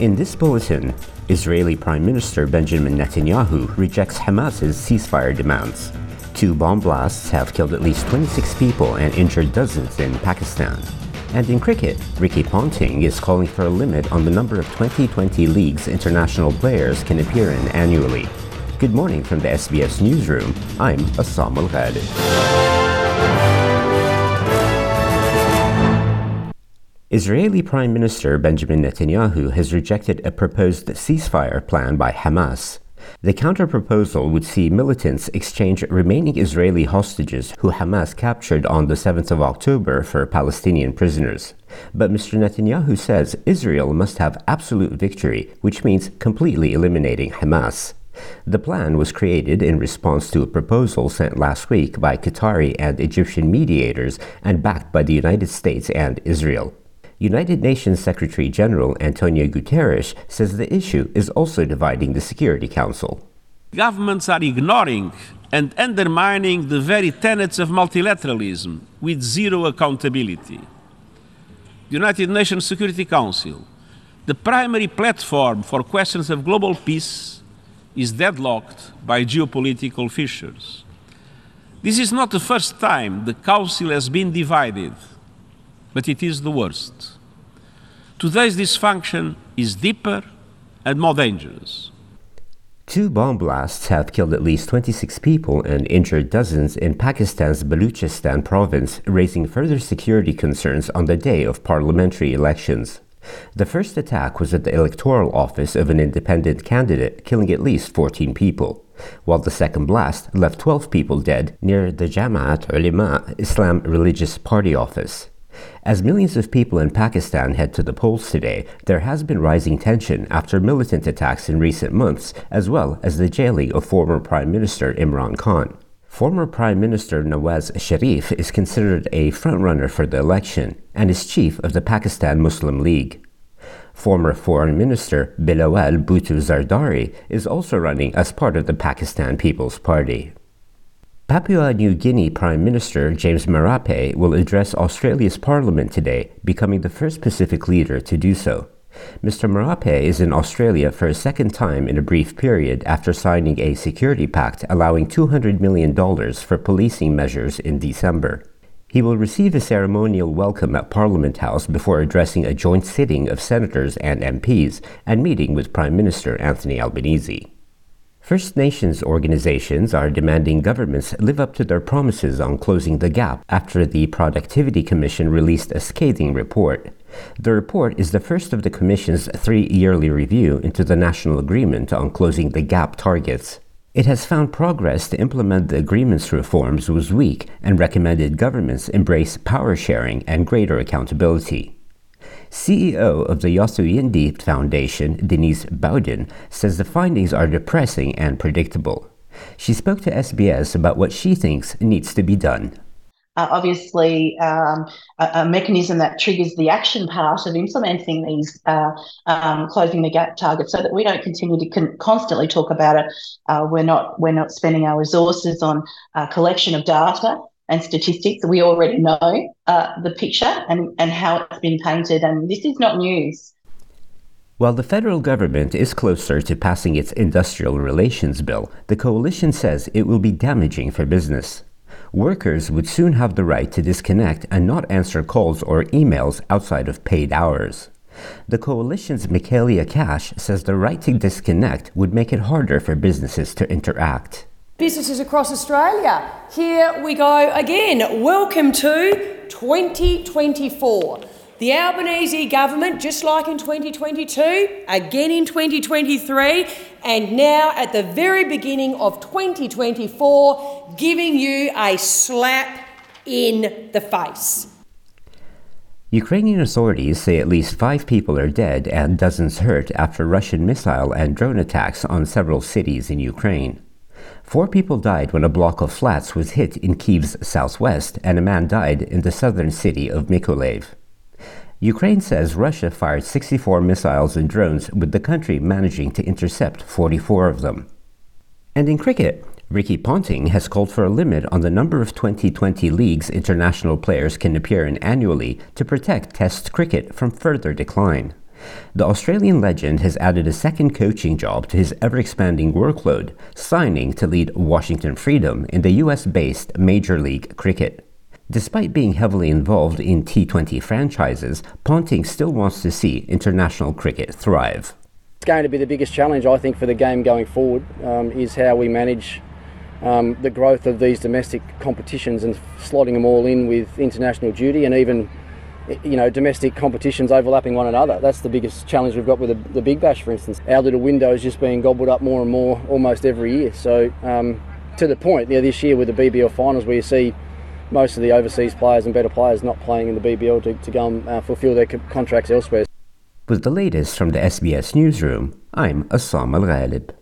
In this bulletin, Israeli Prime Minister Benjamin Netanyahu rejects Hamas's ceasefire demands. Two bomb blasts have killed at least 26 people and injured dozens in Pakistan. And in cricket, Ricky Ponting is calling for a limit on the number of Twenty20 league's international players can appear in annually. Good morning from the SBS newsroom. I'm Assam Al Israeli Prime Minister Benjamin Netanyahu has rejected a proposed ceasefire plan by Hamas. The counterproposal would see militants exchange remaining Israeli hostages who Hamas captured on the 7th of October for Palestinian prisoners. But Mr. Netanyahu says Israel must have absolute victory, which means completely eliminating Hamas. The plan was created in response to a proposal sent last week by Qatari and Egyptian mediators and backed by the United States and Israel. United Nations Secretary General Antonio Guterres says the issue is also dividing the Security Council. Governments are ignoring and undermining the very tenets of multilateralism with zero accountability. The United Nations Security Council, the primary platform for questions of global peace, is deadlocked by geopolitical fissures. This is not the first time the Council has been divided but it is the worst. Today's dysfunction is deeper and more dangerous. Two bomb blasts have killed at least 26 people and injured dozens in Pakistan's Baluchistan province, raising further security concerns on the day of parliamentary elections. The first attack was at the electoral office of an independent candidate, killing at least 14 people, while the second blast left 12 people dead near the Jamiat Ulema Islam Religious Party office. As millions of people in Pakistan head to the polls today, there has been rising tension after militant attacks in recent months, as well as the jailing of former Prime Minister Imran Khan. Former Prime Minister Nawaz Sharif is considered a frontrunner for the election and is chief of the Pakistan Muslim League. Former Foreign Minister Bilawal Bhutto Zardari is also running as part of the Pakistan People's Party. Papua New Guinea Prime Minister James Marape will address Australia's parliament today, becoming the first Pacific leader to do so. Mr. Marape is in Australia for a second time in a brief period after signing a security pact allowing $200 million for policing measures in December. He will receive a ceremonial welcome at Parliament House before addressing a joint sitting of senators and MPs and meeting with Prime Minister Anthony Albanese. First Nations organizations are demanding governments live up to their promises on closing the gap after the Productivity Commission released a scathing report. The report is the first of the Commission's three yearly review into the national agreement on closing the gap targets. It has found progress to implement the agreement's reforms was weak and recommended governments embrace power sharing and greater accountability. CEO of the Yothu Yindi Foundation, Denise Bowden, says the findings are depressing and predictable. She spoke to SBS about what she thinks needs to be done. Uh, obviously, um, a, a, mechanism that triggers the action part of implementing these uh, um, closing the gap targets, so that we don't continue to con- constantly talk about it. Uh, we're not we're not spending our resources on uh, collection of data and statistics. We already know uh, the picture and, and how it's been painted, and this is not news. While the federal government is closer to passing its industrial relations bill, the coalition says it will be damaging for business. Workers would soon have the right to disconnect and not answer calls or emails outside of paid hours. The coalition's Michaelia Cash says the right to disconnect would make it harder for businesses to interact businesses across Australia. Here we go again. Welcome to 2024. The Albanese government, just like in 2022, again in 2023, and now at the very beginning of 2024, giving you a slap in the face. Ukrainian authorities say at least five people are dead and dozens hurt after Russian missile and drone attacks on several cities in Ukraine. Four people died when a block of flats was hit in Kiev's southwest, and a man died in the southern city of Mykolaiv. Ukraine says Russia fired 64 missiles and drones, with the country managing to intercept 44 of them. And in cricket, Ricky Ponting has called for a limit on the number of Twenty20 leagues international players can appear in annually to protect Test cricket from further decline. The Australian legend has added a second coaching job to his ever expanding workload, signing to lead Washington Freedom in the US based Major League Cricket. Despite being heavily involved in T20 franchises, Ponting still wants to see international cricket thrive. It's going to be the biggest challenge, I think, for the game going forward um, is how we manage um, the growth of these domestic competitions and slotting them all in with international duty and even you know domestic competitions overlapping one another. That's the biggest challenge we've got with the, the Big Bash, for instance. Our little window is just being gobbled up more and more almost every year. So um, to the point, you know, this year with the BBL finals, where you see most of the overseas players and better players not playing in the BBL to, to go and uh, fulfil their co- contracts elsewhere. With the latest from the SBS newsroom, I'm Assam Al Ghalib.